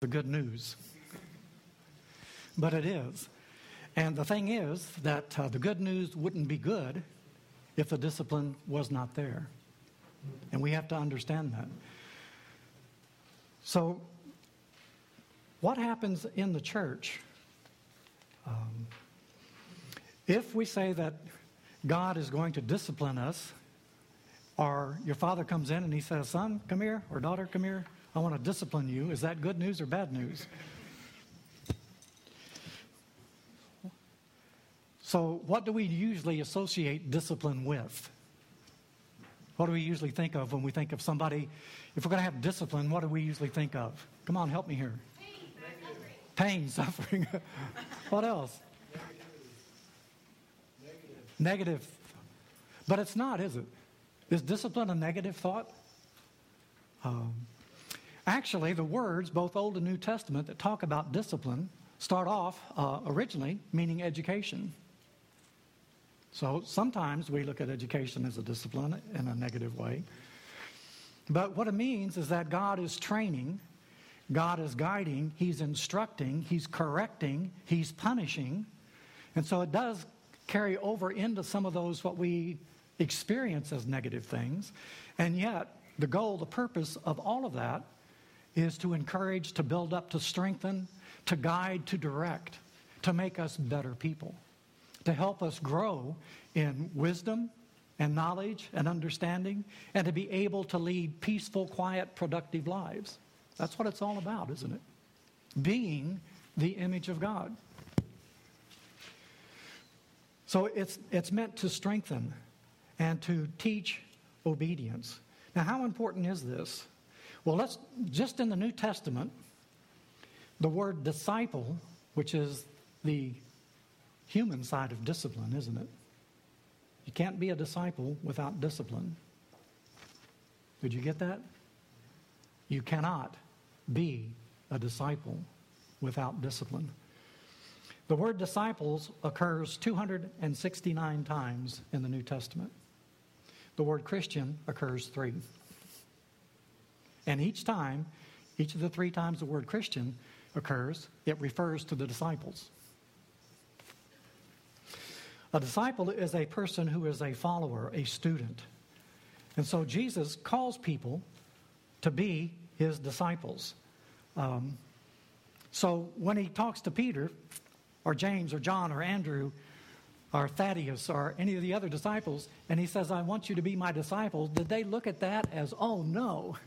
the good news. But it is. And the thing is that uh, the good news wouldn't be good if the discipline was not there. And we have to understand that. So, what happens in the church um, if we say that God is going to discipline us, or your father comes in and he says, Son, come here, or daughter, come here, I want to discipline you, is that good news or bad news? So, what do we usually associate discipline with? What do we usually think of when we think of somebody? If we're going to have discipline, what do we usually think of? Come on, help me here. Pain, suffering. what else? Negative. negative. But it's not, is it? Is discipline a negative thought? Um, actually, the words, both Old and New Testament, that talk about discipline start off uh, originally meaning education. So sometimes we look at education as a discipline in a negative way. But what it means is that God is training, God is guiding, He's instructing, He's correcting, He's punishing. And so it does carry over into some of those what we experience as negative things. And yet, the goal, the purpose of all of that is to encourage, to build up, to strengthen, to guide, to direct, to make us better people to help us grow in wisdom and knowledge and understanding and to be able to lead peaceful, quiet, productive lives. That's what it's all about, isn't it? Being the image of God. So it's, it's meant to strengthen and to teach obedience. Now, how important is this? Well, let's just in the New Testament, the word disciple, which is the human side of discipline, isn't it? You can't be a disciple without discipline. Did you get that? You cannot be a disciple without discipline. The word disciples occurs 269 times in the New Testament. The word Christian occurs three. And each time, each of the three times the word Christian occurs, it refers to the disciples. A disciple is a person who is a follower, a student. And so Jesus calls people to be his disciples. Um, so when he talks to Peter, or James, or John, or Andrew, or Thaddeus, or any of the other disciples, and he says, I want you to be my disciples, did they look at that as, oh no?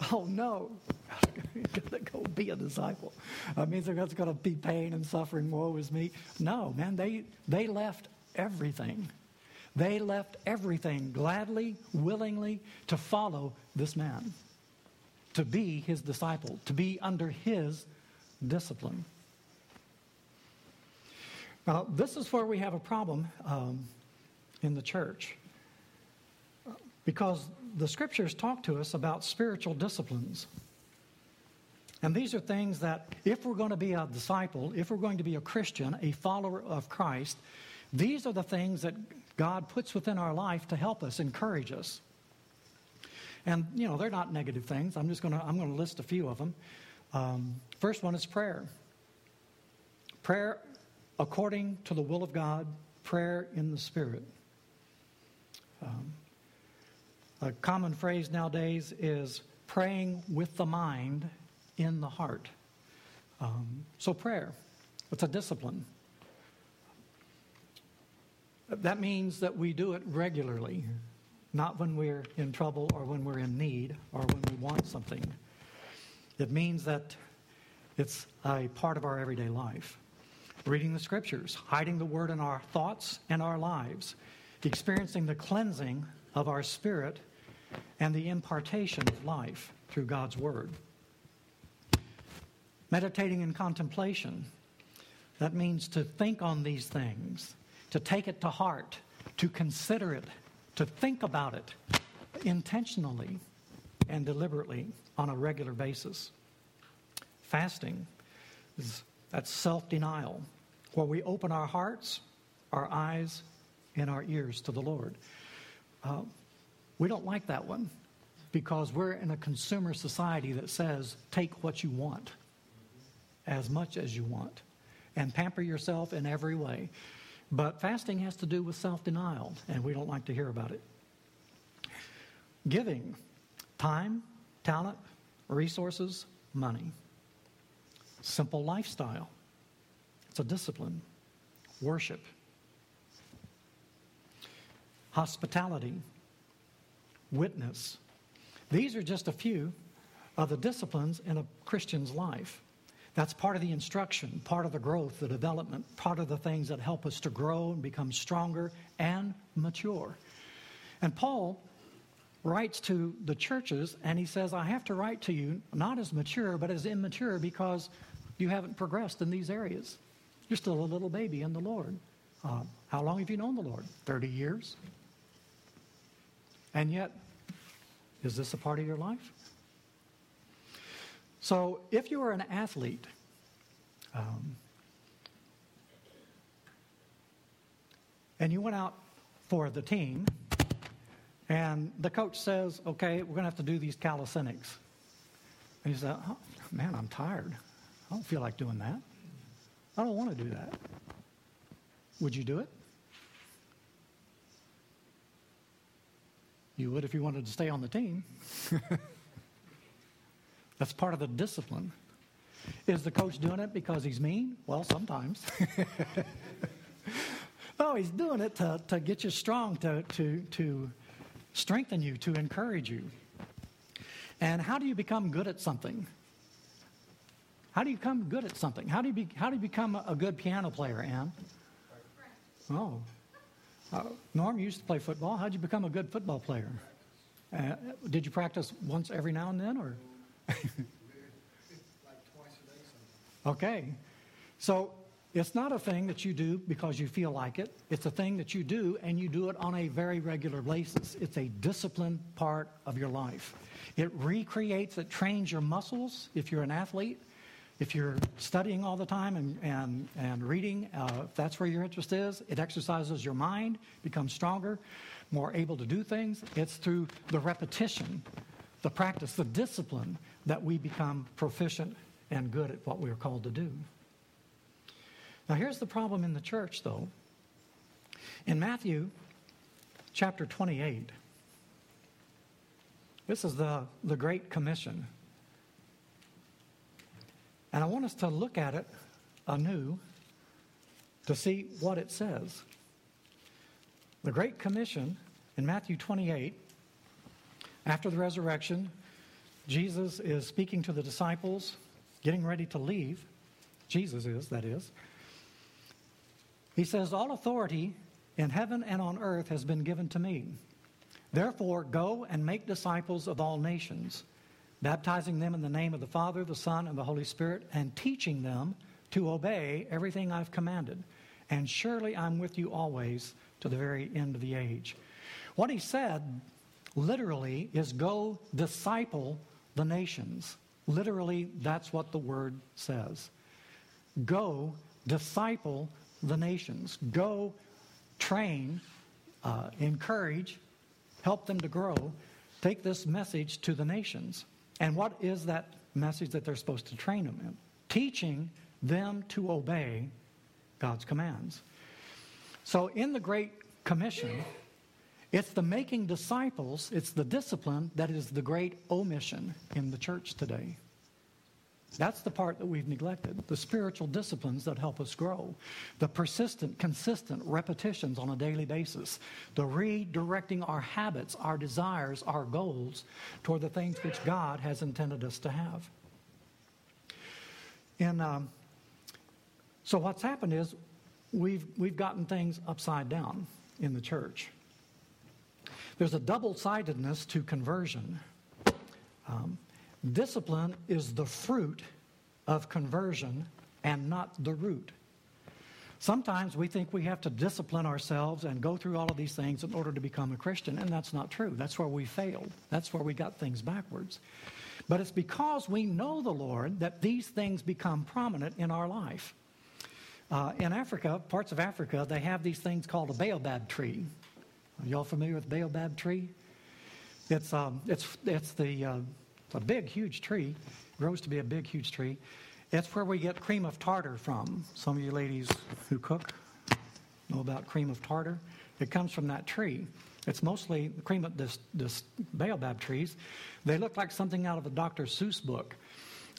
Oh no, gotta go be a disciple. That means there's going to be pain and suffering. Woe is me. No, man, they they left everything. They left everything gladly, willingly to follow this man, to be his disciple, to be under his discipline. Now, this is where we have a problem um, in the church. Because the scriptures talk to us about spiritual disciplines. And these are things that, if we're going to be a disciple, if we're going to be a Christian, a follower of Christ, these are the things that God puts within our life to help us, encourage us. And, you know, they're not negative things. I'm just going to, I'm going to list a few of them. Um, first one is prayer. Prayer according to the will of God, prayer in the Spirit. Um, a common phrase nowadays is praying with the mind in the heart. Um, so, prayer, it's a discipline. That means that we do it regularly, not when we're in trouble or when we're in need or when we want something. It means that it's a part of our everyday life. Reading the scriptures, hiding the word in our thoughts and our lives, experiencing the cleansing of our spirit and the impartation of life through God's Word. Meditating in contemplation, that means to think on these things, to take it to heart, to consider it, to think about it intentionally and deliberately on a regular basis. Fasting is that's self-denial, where we open our hearts, our eyes, and our ears to the Lord. Uh, we don't like that one. because we're in a consumer society that says take what you want as much as you want and pamper yourself in every way. But fasting has to do with self denial, and we don't like to hear about it. Giving time, talent, resources, money. Simple lifestyle. It's a discipline. Worship. Hospitality. Witness. These are just a few of the disciplines in a Christian's life. That's part of the instruction, part of the growth, the development, part of the things that help us to grow and become stronger and mature. And Paul writes to the churches and he says, I have to write to you not as mature, but as immature because you haven't progressed in these areas. You're still a little baby in the Lord. Uh, how long have you known the Lord? 30 years. And yet, is this a part of your life? So, if you are an athlete, um, and you went out for the team, and the coach says, okay, we're going to have to do these calisthenics. And you say, oh, man, I'm tired. I don't feel like doing that. I don't want to do that. Would you do it? You would if you wanted to stay on the team. That's part of the discipline. Is the coach doing it because he's mean? Well, sometimes. no, he's doing it to, to get you strong, to, to, to strengthen you, to encourage you. And how do you become good at something? How do you become good at something? How do you, be, how do you become a good piano player, Anne? Oh. Uh, Norm used to play football. How'd you become a good football player? Uh, did you practice once every now and then, or? Like twice a day. Okay. So it's not a thing that you do because you feel like it. It's a thing that you do, and you do it on a very regular basis. It's a disciplined part of your life. It recreates, it trains your muscles if you're an athlete. If you're studying all the time and, and, and reading, uh, if that's where your interest is, it exercises your mind, becomes stronger, more able to do things. It's through the repetition, the practice, the discipline that we become proficient and good at what we are called to do. Now, here's the problem in the church, though. In Matthew chapter 28, this is the, the Great Commission. And I want us to look at it anew to see what it says. The Great Commission in Matthew 28, after the resurrection, Jesus is speaking to the disciples, getting ready to leave. Jesus is, that is. He says, All authority in heaven and on earth has been given to me. Therefore, go and make disciples of all nations baptizing them in the name of the Father, the Son, and the Holy Spirit, and teaching them to obey everything I've commanded. And surely I'm with you always to the very end of the age. What he said literally is go disciple the nations. Literally, that's what the word says. Go disciple the nations. Go train, uh, encourage, help them to grow. Take this message to the nations. And what is that message that they're supposed to train them in? Teaching them to obey God's commands. So in the Great Commission, it's the making disciples, it's the discipline that is the great omission in the church today. That's the part that we've neglected. The spiritual disciplines that help us grow. The persistent, consistent repetitions on a daily basis. The redirecting our habits, our desires, our goals toward the things which God has intended us to have. And um, so what's happened is we've, we've gotten things upside down in the church. There's a double sidedness to conversion. Um, Discipline is the fruit of conversion and not the root. Sometimes we think we have to discipline ourselves and go through all of these things in order to become a Christian, and that's not true. That's where we failed. That's where we got things backwards. But it's because we know the Lord that these things become prominent in our life. Uh, in Africa, parts of Africa, they have these things called a baobab tree. Are y'all familiar with baobab tree? It's, um, it's, it's the uh, a big, huge tree. grows to be a big, huge tree. It's where we get cream of tartar from. Some of you ladies who cook know about cream of tartar. It comes from that tree. It's mostly the cream of this, this baobab trees. They look like something out of a Dr. Seuss book.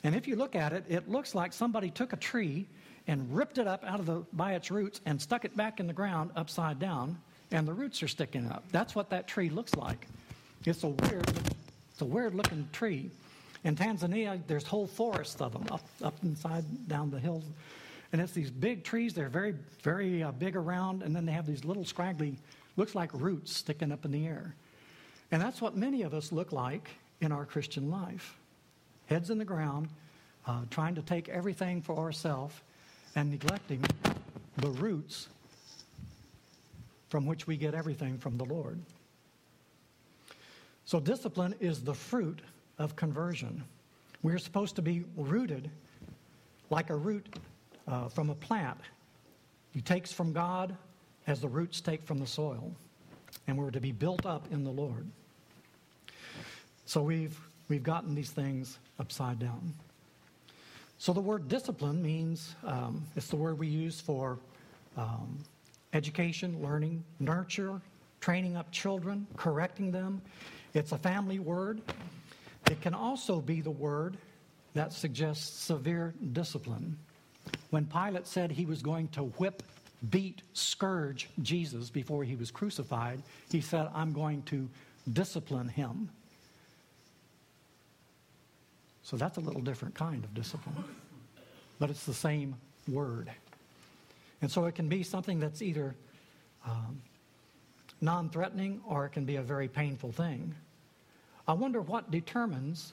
And if you look at it, it looks like somebody took a tree and ripped it up out of the by its roots and stuck it back in the ground upside down, and the roots are sticking up. That's what that tree looks like. It's a weird, it's a weird looking tree. In Tanzania, there's whole forests of them up, up inside down the hills. And it's these big trees. They're very, very uh, big around, and then they have these little scraggly, looks like roots sticking up in the air. And that's what many of us look like in our Christian life heads in the ground, uh, trying to take everything for ourselves and neglecting the roots from which we get everything from the Lord. So, discipline is the fruit of conversion. We're supposed to be rooted like a root uh, from a plant. He takes from God as the roots take from the soil. And we're to be built up in the Lord. So, we've, we've gotten these things upside down. So the word discipline means um, it's the word we use for um, education, learning, nurture, training up children, correcting them. It's a family word. It can also be the word that suggests severe discipline. When Pilate said he was going to whip, beat, scourge Jesus before he was crucified, he said, I'm going to discipline him. So that's a little different kind of discipline. But it's the same word. And so it can be something that's either um, non threatening or it can be a very painful thing. I wonder what determines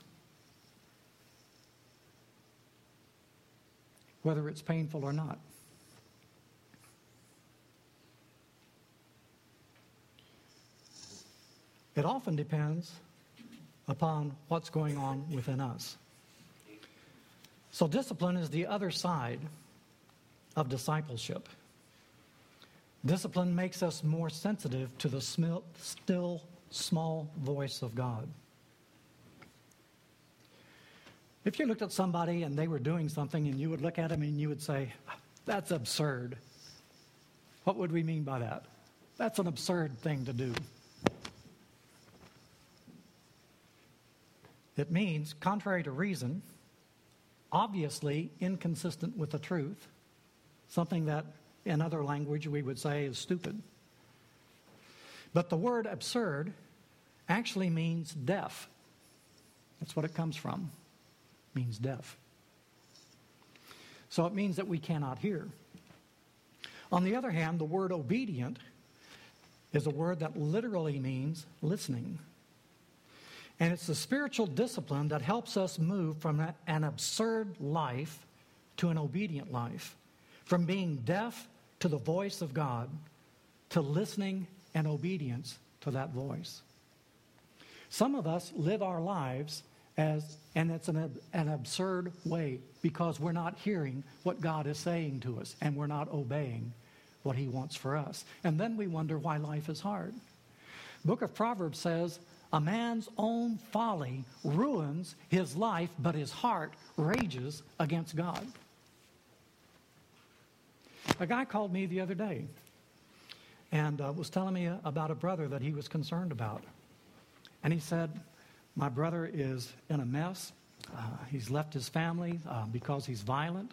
whether it's painful or not. It often depends upon what's going on within us. So, discipline is the other side of discipleship. Discipline makes us more sensitive to the still small voice of God. If you looked at somebody and they were doing something and you would look at them and you would say, That's absurd. What would we mean by that? That's an absurd thing to do. It means, contrary to reason, obviously inconsistent with the truth, something that in other language we would say is stupid. But the word absurd actually means deaf. That's what it comes from. It means deaf. So it means that we cannot hear. On the other hand, the word obedient is a word that literally means listening. And it's the spiritual discipline that helps us move from an absurd life to an obedient life, from being deaf to the voice of God to listening and obedience to that voice. Some of us live our lives as, and it's an, an absurd way because we're not hearing what God is saying to us and we're not obeying what He wants for us. And then we wonder why life is hard. Book of Proverbs says, a man's own folly ruins his life, but his heart rages against God. A guy called me the other day and uh, was telling me about a brother that he was concerned about. And he said, My brother is in a mess. Uh, he's left his family uh, because he's violent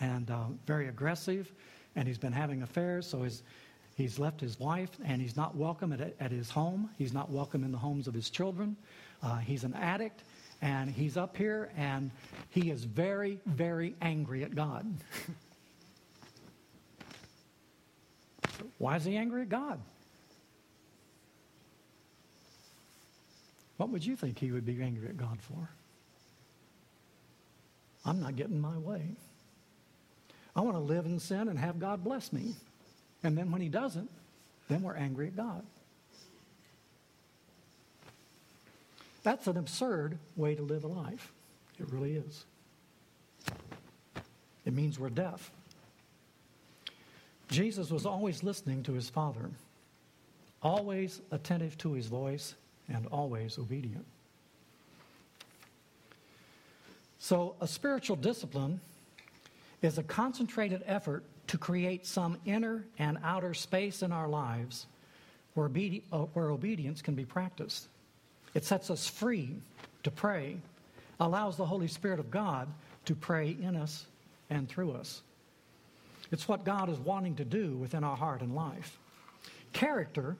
and uh, very aggressive, and he's been having affairs, so his He's left his wife and he's not welcome at, at his home. He's not welcome in the homes of his children. Uh, he's an addict and he's up here and he is very, very angry at God. Why is he angry at God? What would you think he would be angry at God for? I'm not getting my way. I want to live in sin and have God bless me. And then when he doesn't, then we're angry at God. That's an absurd way to live a life. It really is. It means we're deaf. Jesus was always listening to his Father, always attentive to his voice, and always obedient. So, a spiritual discipline is a concentrated effort to create some inner and outer space in our lives where, obedi- uh, where obedience can be practiced. It sets us free to pray, allows the Holy Spirit of God to pray in us and through us. It's what God is wanting to do within our heart and life. Character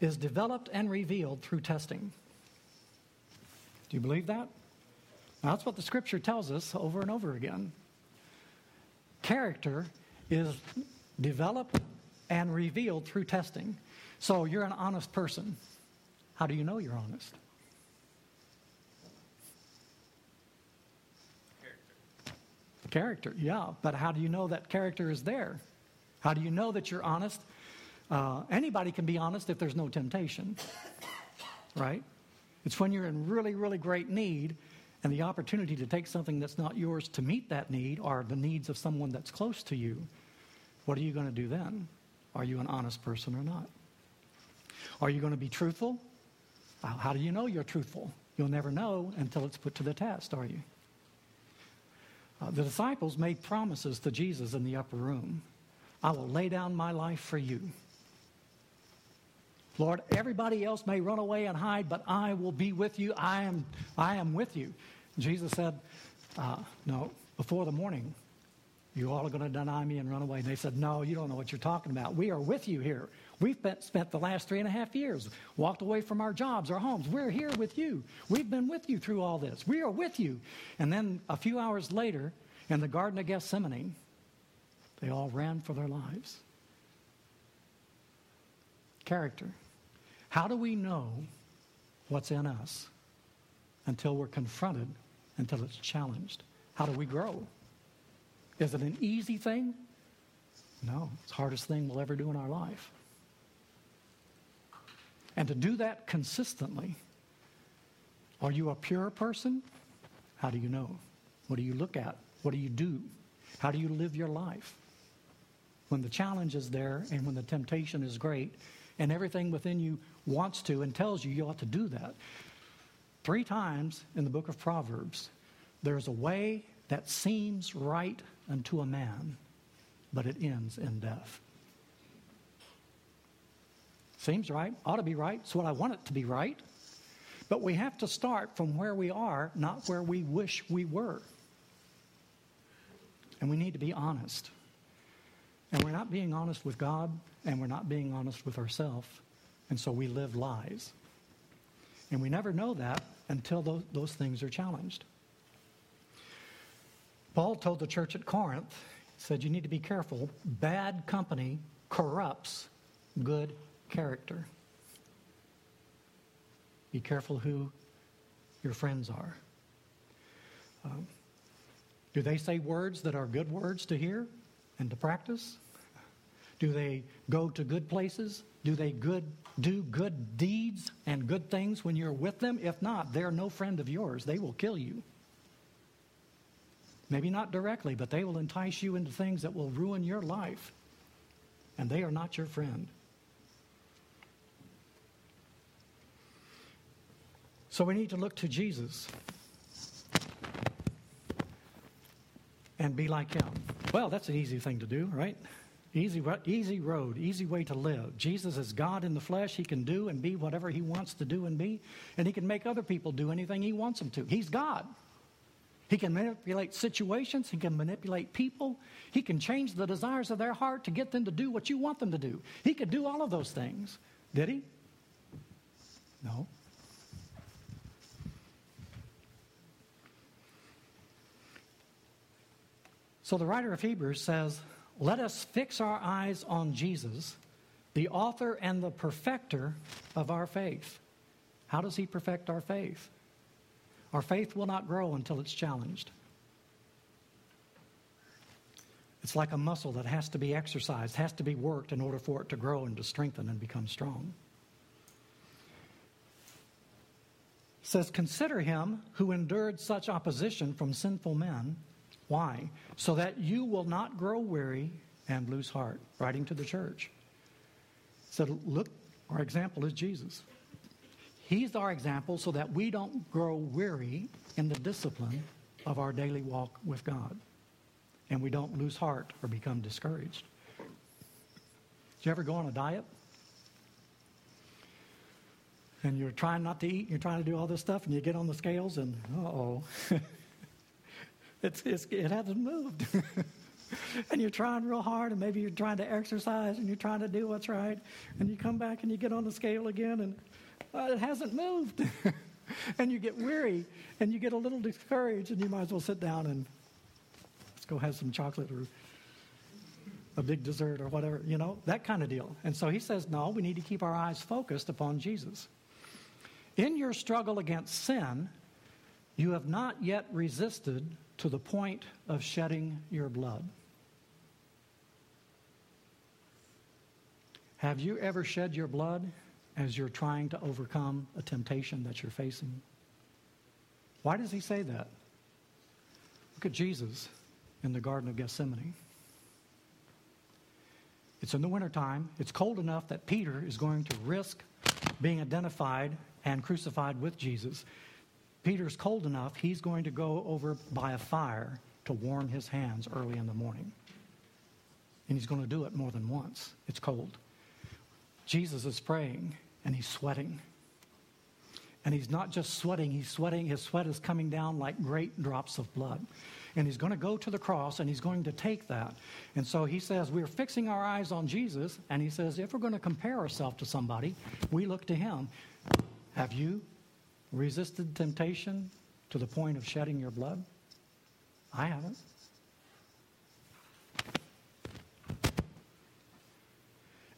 is developed and revealed through testing. Do you believe that? Now, that's what the scripture tells us over and over again. Character is developed and revealed through testing. So you're an honest person. How do you know you're honest? Character. Yeah. But how do you know that character is there? How do you know that you're honest? Uh, anybody can be honest if there's no temptation, right? It's when you're in really, really great need and the opportunity to take something that's not yours to meet that need or the needs of someone that's close to you. What are you going to do then? Are you an honest person or not? Are you going to be truthful? How do you know you're truthful? You'll never know until it's put to the test, are you? Uh, the disciples made promises to Jesus in the upper room I will lay down my life for you. Lord, everybody else may run away and hide, but I will be with you. I am, I am with you. Jesus said, uh, No, before the morning, you all are going to deny me and run away. And they said, No, you don't know what you're talking about. We are with you here. We've spent the last three and a half years, walked away from our jobs, our homes. We're here with you. We've been with you through all this. We are with you. And then a few hours later, in the Garden of Gethsemane, they all ran for their lives. Character. How do we know what's in us until we're confronted, until it's challenged? How do we grow? Is it an easy thing? No, it's the hardest thing we'll ever do in our life. And to do that consistently, are you a pure person? How do you know? What do you look at? What do you do? How do you live your life? When the challenge is there and when the temptation is great and everything within you wants to and tells you you ought to do that. Three times in the book of Proverbs, there's a way that seems right unto a man, but it ends in death. Seems right, ought to be right. It's what I want it to be right. But we have to start from where we are, not where we wish we were. And we need to be honest. And we're not being honest with God, and we're not being honest with ourselves. And so we live lies. And we never know that until those, those things are challenged. Paul told the church at Corinth, said, You need to be careful. Bad company corrupts good character. Be careful who your friends are. Um, do they say words that are good words to hear and to practice? Do they go to good places? Do they good, do good deeds and good things when you're with them? If not, they're no friend of yours. They will kill you. Maybe not directly, but they will entice you into things that will ruin your life. And they are not your friend. So we need to look to Jesus and be like him. Well, that's an easy thing to do, right? Easy, easy road, easy way to live. Jesus is God in the flesh. He can do and be whatever he wants to do and be, and he can make other people do anything he wants them to. He's God. He can manipulate situations, he can manipulate people, he can change the desires of their heart to get them to do what you want them to do. He could do all of those things. Did he? No. So the writer of Hebrews says, let us fix our eyes on Jesus, the author and the perfecter of our faith. How does he perfect our faith? Our faith will not grow until it's challenged. It's like a muscle that has to be exercised, has to be worked in order for it to grow and to strengthen and become strong. It says, Consider him who endured such opposition from sinful men why? So that you will not grow weary and lose heart. Writing to the church. Said, look, our example is Jesus. He's our example so that we don't grow weary in the discipline of our daily walk with God. And we don't lose heart or become discouraged. Did you ever go on a diet? And you're trying not to eat, and you're trying to do all this stuff, and you get on the scales, and oh, it's, it's, it hasn't moved. and you're trying real hard, and maybe you're trying to exercise, and you're trying to do what's right, and you come back and you get on the scale again, and uh, it hasn't moved. and you get weary, and you get a little discouraged, and you might as well sit down and let's go have some chocolate or a big dessert or whatever, you know, that kind of deal. And so he says, no, we need to keep our eyes focused upon Jesus. In your struggle against sin, you have not yet resisted to the point of shedding your blood. Have you ever shed your blood as you're trying to overcome a temptation that you're facing? Why does he say that? Look at Jesus in the Garden of Gethsemane. It's in the wintertime. It's cold enough that Peter is going to risk being identified and crucified with Jesus. Peter's cold enough, he's going to go over by a fire to warm his hands early in the morning. And he's going to do it more than once. It's cold. Jesus is praying and he's sweating. And he's not just sweating, he's sweating. His sweat is coming down like great drops of blood. And he's going to go to the cross and he's going to take that. And so he says, We're fixing our eyes on Jesus. And he says, If we're going to compare ourselves to somebody, we look to him. Have you resisted temptation to the point of shedding your blood? I haven't.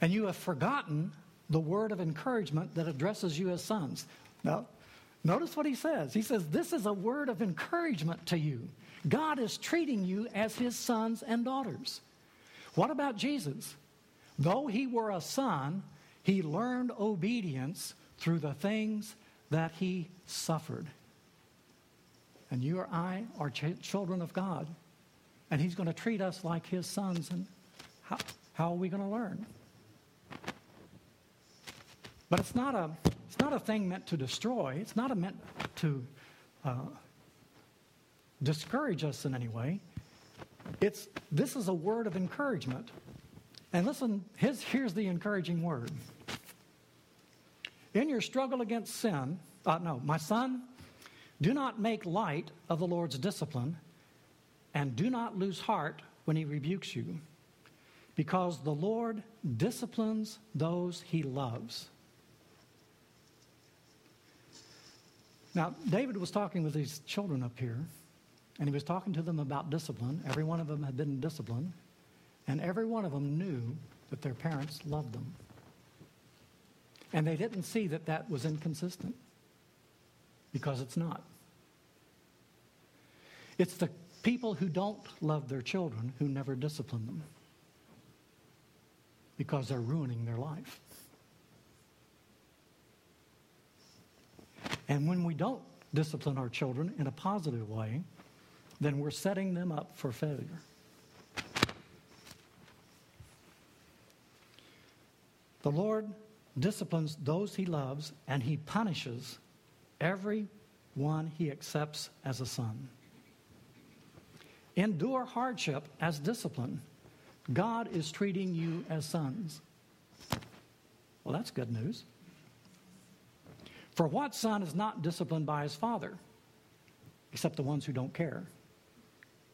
And you have forgotten the word of encouragement that addresses you as sons. Now, notice what he says. He says, This is a word of encouragement to you. God is treating you as his sons and daughters. What about Jesus? Though he were a son, he learned obedience through the things that he suffered. And you or I are ch- children of God. And he's going to treat us like his sons. And how, how are we going to learn? But it's not a, it's not a thing meant to destroy. It's not meant to uh, discourage us in any way. It's, this is a word of encouragement. And listen, his, here's the encouraging word. In your struggle against sin, uh, no, my son, do not make light of the Lord's discipline, and do not lose heart when he rebukes you, because the Lord disciplines those he loves Now, David was talking with these children up here, and he was talking to them about discipline. Every one of them had been disciplined, and every one of them knew that their parents loved them. And they didn't see that that was inconsistent, because it's not. It's the people who don't love their children who never discipline them because they're ruining their life. And when we don't discipline our children in a positive way, then we're setting them up for failure. The Lord disciplines those he loves, and he punishes every one he accepts as a son. Endure hardship as discipline. God is treating you as sons. Well, that's good news. For what son is not disciplined by his father? Except the ones who don't care,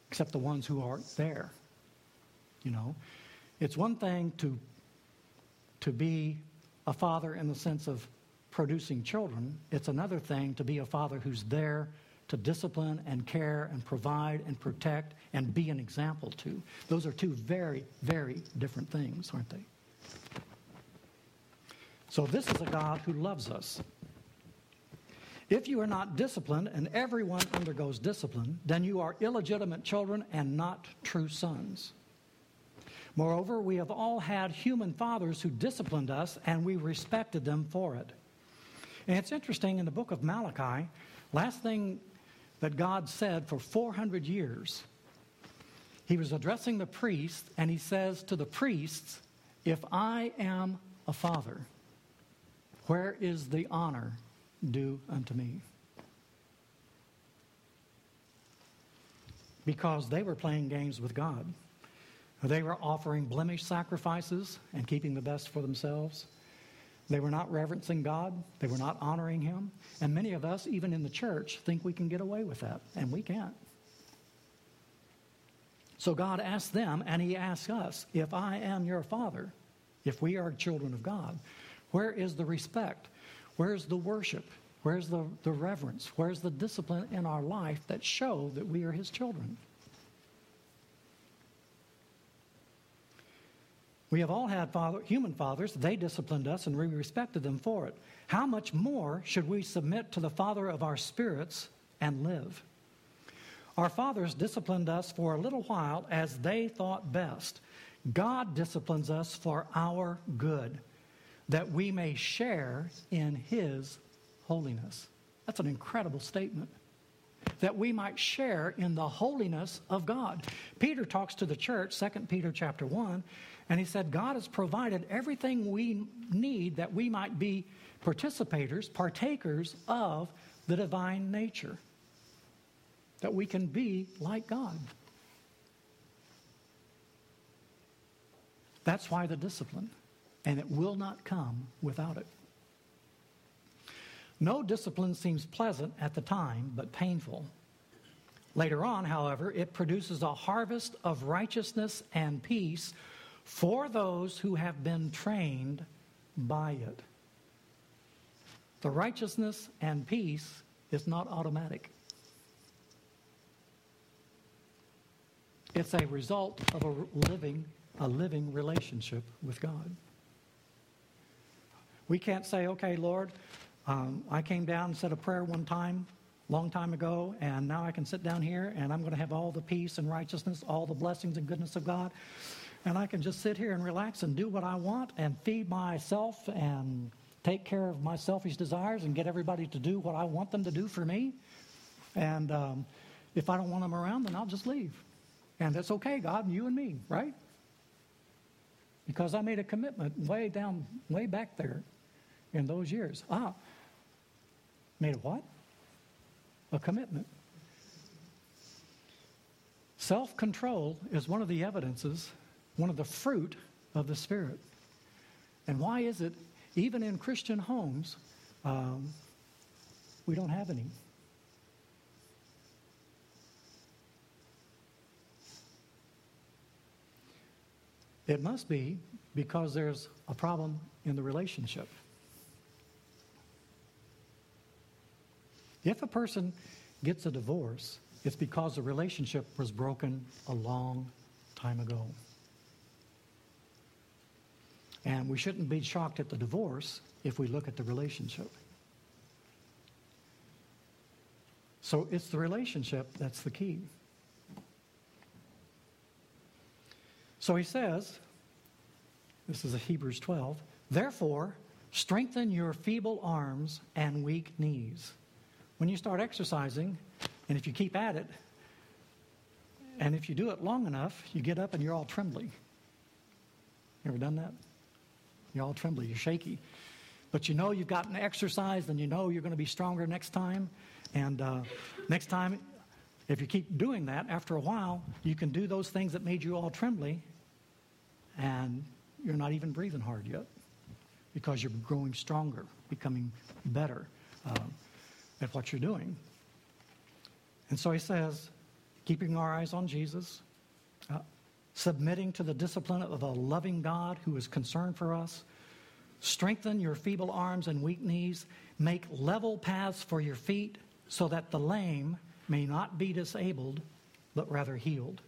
except the ones who aren't there. You know, it's one thing to, to be a father in the sense of producing children, it's another thing to be a father who's there to discipline and care and provide and protect and be an example to. Those are two very, very different things, aren't they? So, this is a God who loves us. If you are not disciplined, and everyone undergoes discipline, then you are illegitimate children and not true sons. Moreover, we have all had human fathers who disciplined us, and we respected them for it. And it's interesting in the book of Malachi, last thing that God said for 400 years, he was addressing the priests, and he says to the priests, If I am a father, where is the honor due unto me. Because they were playing games with God. They were offering blemished sacrifices and keeping the best for themselves. They were not reverencing God. They were not honoring Him. And many of us, even in the church, think we can get away with that, and we can't. So God asked them, and He asks us, if I am your Father, if we are children of God, where is the respect? Where's the worship? Where's the, the reverence? Where's the discipline in our life that show that we are His children? We have all had father, human fathers. They disciplined us and we respected them for it. How much more should we submit to the Father of our spirits and live? Our fathers disciplined us for a little while as they thought best. God disciplines us for our good, that we may share in His holiness. That's an incredible statement. That we might share in the holiness of God. Peter talks to the church, 2 Peter chapter 1, and he said, God has provided everything we need that we might be participators, partakers of the divine nature, that we can be like God. That's why the discipline, and it will not come without it. No discipline seems pleasant at the time, but painful. Later on, however, it produces a harvest of righteousness and peace for those who have been trained by it. The righteousness and peace is not automatic. It's a result of a living, a living relationship with God. We can't say, okay, Lord, um, I came down and said a prayer one time, long time ago, and now I can sit down here and I'm going to have all the peace and righteousness, all the blessings and goodness of God and I can just sit here and relax and do what I want and feed myself and take care of my selfish desires and get everybody to do what I want them to do for me. And um, if I don't want them around, then I'll just leave. And that's okay, God, and you and me, right? Because I made a commitment way down, way back there in those years. Ah, made a what? A commitment. Self control is one of the evidences one of the fruit of the Spirit. And why is it, even in Christian homes, um, we don't have any? It must be because there's a problem in the relationship. If a person gets a divorce, it's because the relationship was broken a long time ago. And we shouldn't be shocked at the divorce if we look at the relationship. So it's the relationship that's the key. So he says, this is Hebrews 12, therefore, strengthen your feeble arms and weak knees. When you start exercising, and if you keep at it, and if you do it long enough, you get up and you're all trembling. You ever done that? You're all trembling, you're shaky. But you know you've gotten exercise, and you know you're going to be stronger next time. And uh, next time, if you keep doing that, after a while, you can do those things that made you all trembly, and you're not even breathing hard yet because you're growing stronger, becoming better uh, at what you're doing. And so he says, keeping our eyes on Jesus, submitting to the discipline of a loving God who is concerned for us. Strengthen your feeble arms and weak knees. Make level paths for your feet so that the lame may not be disabled, but rather healed.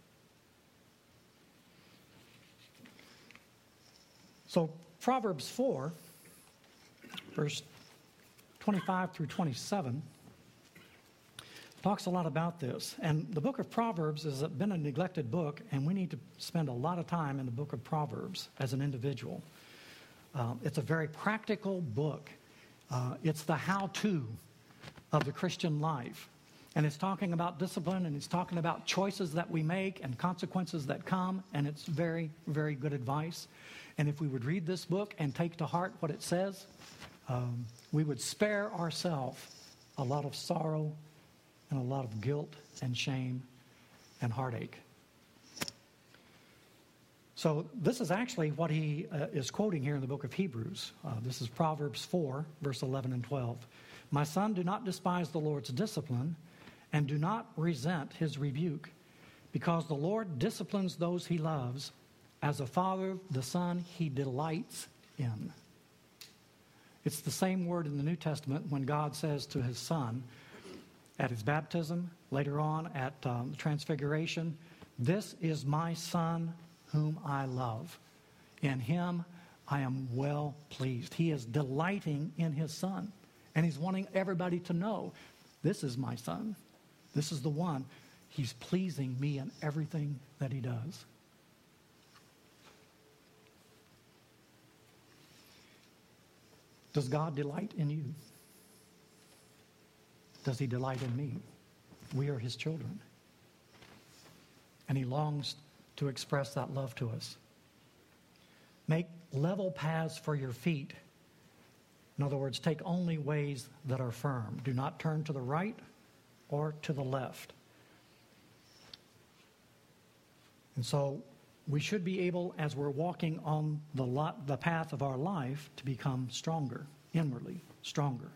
So, Proverbs 4, verse 25 through 27 talks a lot about this. And the book of Proverbs has been a neglected book, and we need to spend a lot of time in the book of Proverbs as an individual. Um, it's a very practical book, uh, it's the how to of the Christian life. And it's talking about discipline and it's talking about choices that we make and consequences that come. And it's very, very good advice. And if we would read this book and take to heart what it says, um, we would spare ourselves a lot of sorrow and a lot of guilt and shame and heartache. So, this is actually what he uh, is quoting here in the book of Hebrews. Uh, this is Proverbs 4, verse 11 and 12. My son, do not despise the Lord's discipline, and do not resent his rebuke, because the Lord disciplines those he loves. As a father, the son he delights in. It's the same word in the New Testament when God says to his son at his baptism, later on at um, the Transfiguration, This is my son whom I love. In him I am well pleased. He is delighting in his son. And he's wanting everybody to know this is my son. This is the one. He's pleasing me in everything that he does. Does God delight in you? Does he delight in me? We are his children. And he longs to express that love to us. Make level paths for your feet. In other words, take only ways that are firm. Do not turn to the right or to the left. And so we should be able, as we're walking on the, lot, the path of our life, to become stronger, inwardly, stronger.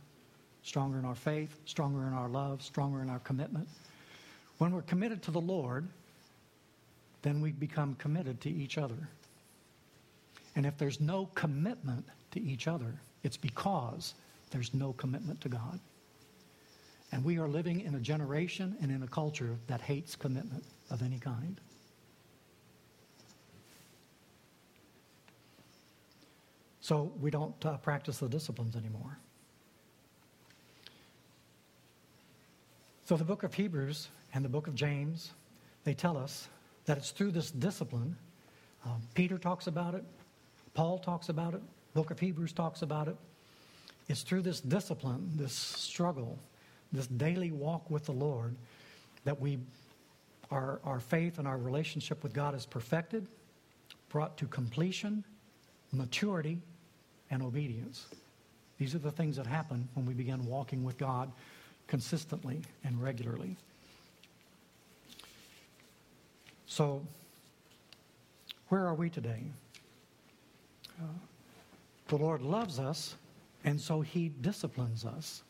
Stronger in our faith, stronger in our love, stronger in our commitment. When we're committed to the Lord, then we become committed to each other. And if there's no commitment to each other, it's because there's no commitment to God. And we are living in a generation and in a culture that hates commitment of any kind. So we don't uh, practice the disciplines anymore. So the book of Hebrews and the book of James, they tell us that it's through this discipline. Um, Peter talks about it, Paul talks about it, book of Hebrews talks about it. It's through this discipline, this struggle, this daily walk with the Lord that we our, our faith and our relationship with God is perfected, brought to completion, maturity, and obedience. These are the things that happen when we begin walking with God consistently and regularly. So, where are we today? Uh, the Lord loves us, and so He disciplines us.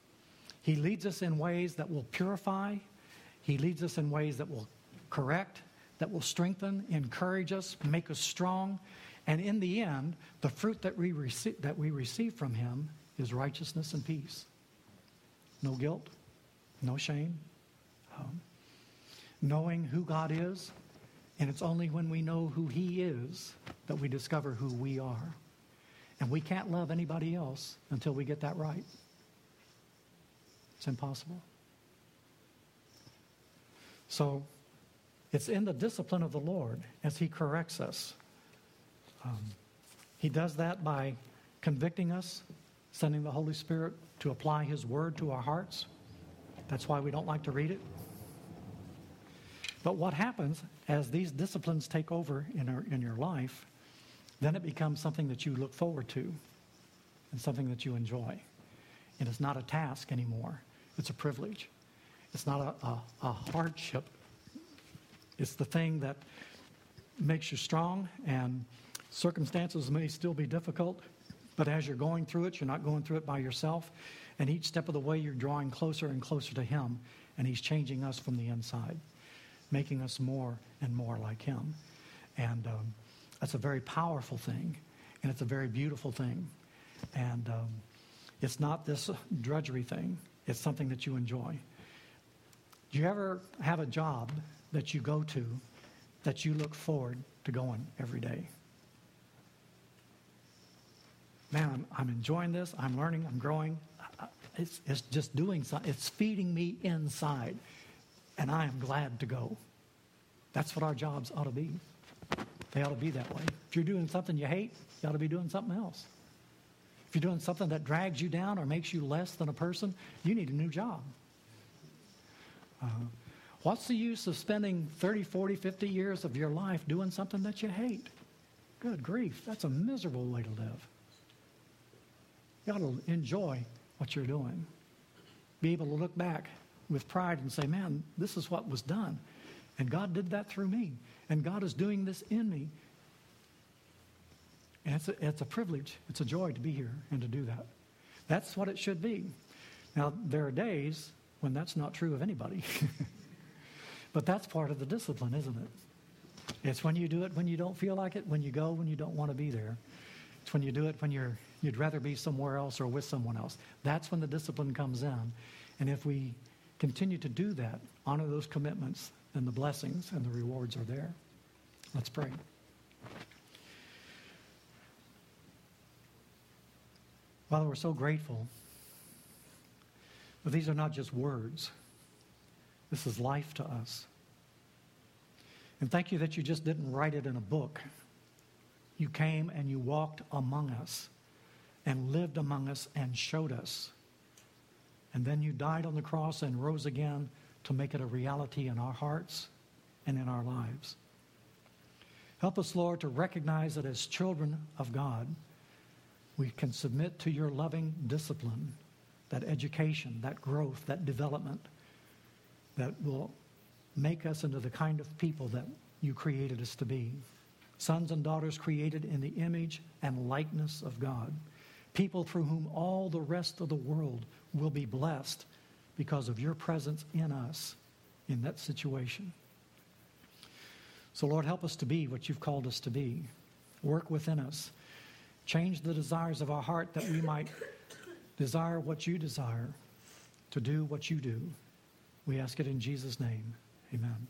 He leads us in ways that will purify, He leads us in ways that will correct, that will strengthen, encourage us, make us strong. And in the end, the fruit that we receive, that we receive from Him is righteousness and peace. No guilt, no shame. Um, knowing who God is, and it's only when we know who He is that we discover who we are. And we can't love anybody else until we get that right. It's impossible. So it's in the discipline of the Lord as He corrects us. Um, he does that by convicting us, sending the Holy Spirit to apply His word to our hearts. That's why we don't like to read it. But what happens as these disciplines take over in, our, in your life, then it becomes something that you look forward to and something that you enjoy. And it's not a task anymore, it's a privilege. It's not a, a, a hardship. It's the thing that makes you strong, and circumstances may still be difficult, but as you're going through it, you're not going through it by yourself. And each step of the way, you're drawing closer and closer to Him, and He's changing us from the inside making us more and more like Him. And um, that's a very powerful thing, and it's a very beautiful thing. And um, it's not this drudgery thing, it's something that you enjoy. Do you ever have a job that you go to that you look forward to going every day? Man, I'm, I'm enjoying this. I'm learning. I'm growing. It's, it's just doing something. It's feeding me inside and I am glad to go. That's what our jobs ought to be. They ought to be that way. If you're doing something you hate, you ought to be doing something else. If you're doing something that drags you down or makes you less than a person, you need a new job. Uh, what's the use of spending 30, 40, 50 years of your life doing something that you hate? Good grief, that's a miserable way to live. You ought to enjoy what you're doing. Be able to look back with pride and say, man, this is what was done. And God did that through me. And God is doing this in me. And it's a, it's a privilege, it's a joy to be here and to do that. That's what it should be. Now, there are days when that's not true of anybody. but that's part of the discipline, isn't it? It's when you do it when you don't feel like it, when you go when you don't want to be there. It's when you do it when you're, you'd rather be somewhere else or with someone else. That's when the discipline comes in. And if we continue to do that, honor those commitments, then the blessings and the rewards are there. Let's pray. Father, we're so grateful. But these are not just words. This is life to us. And thank you that you just didn't write it in a book. You came and you walked among us and lived among us and showed us. And then you died on the cross and rose again to make it a reality in our hearts and in our lives. Help us, Lord, to recognize that as children of God, we can submit to your loving discipline, that education, that growth, that development that will make us into the kind of people that you created us to be. Sons and daughters created in the image and likeness of God. People through whom all the rest of the world will be blessed because of your presence in us in that situation. So, Lord, help us to be what you've called us to be. Work within us Change the desires of our heart that we might desire what you desire, to do what you do. We ask it in Jesus' name. Amen.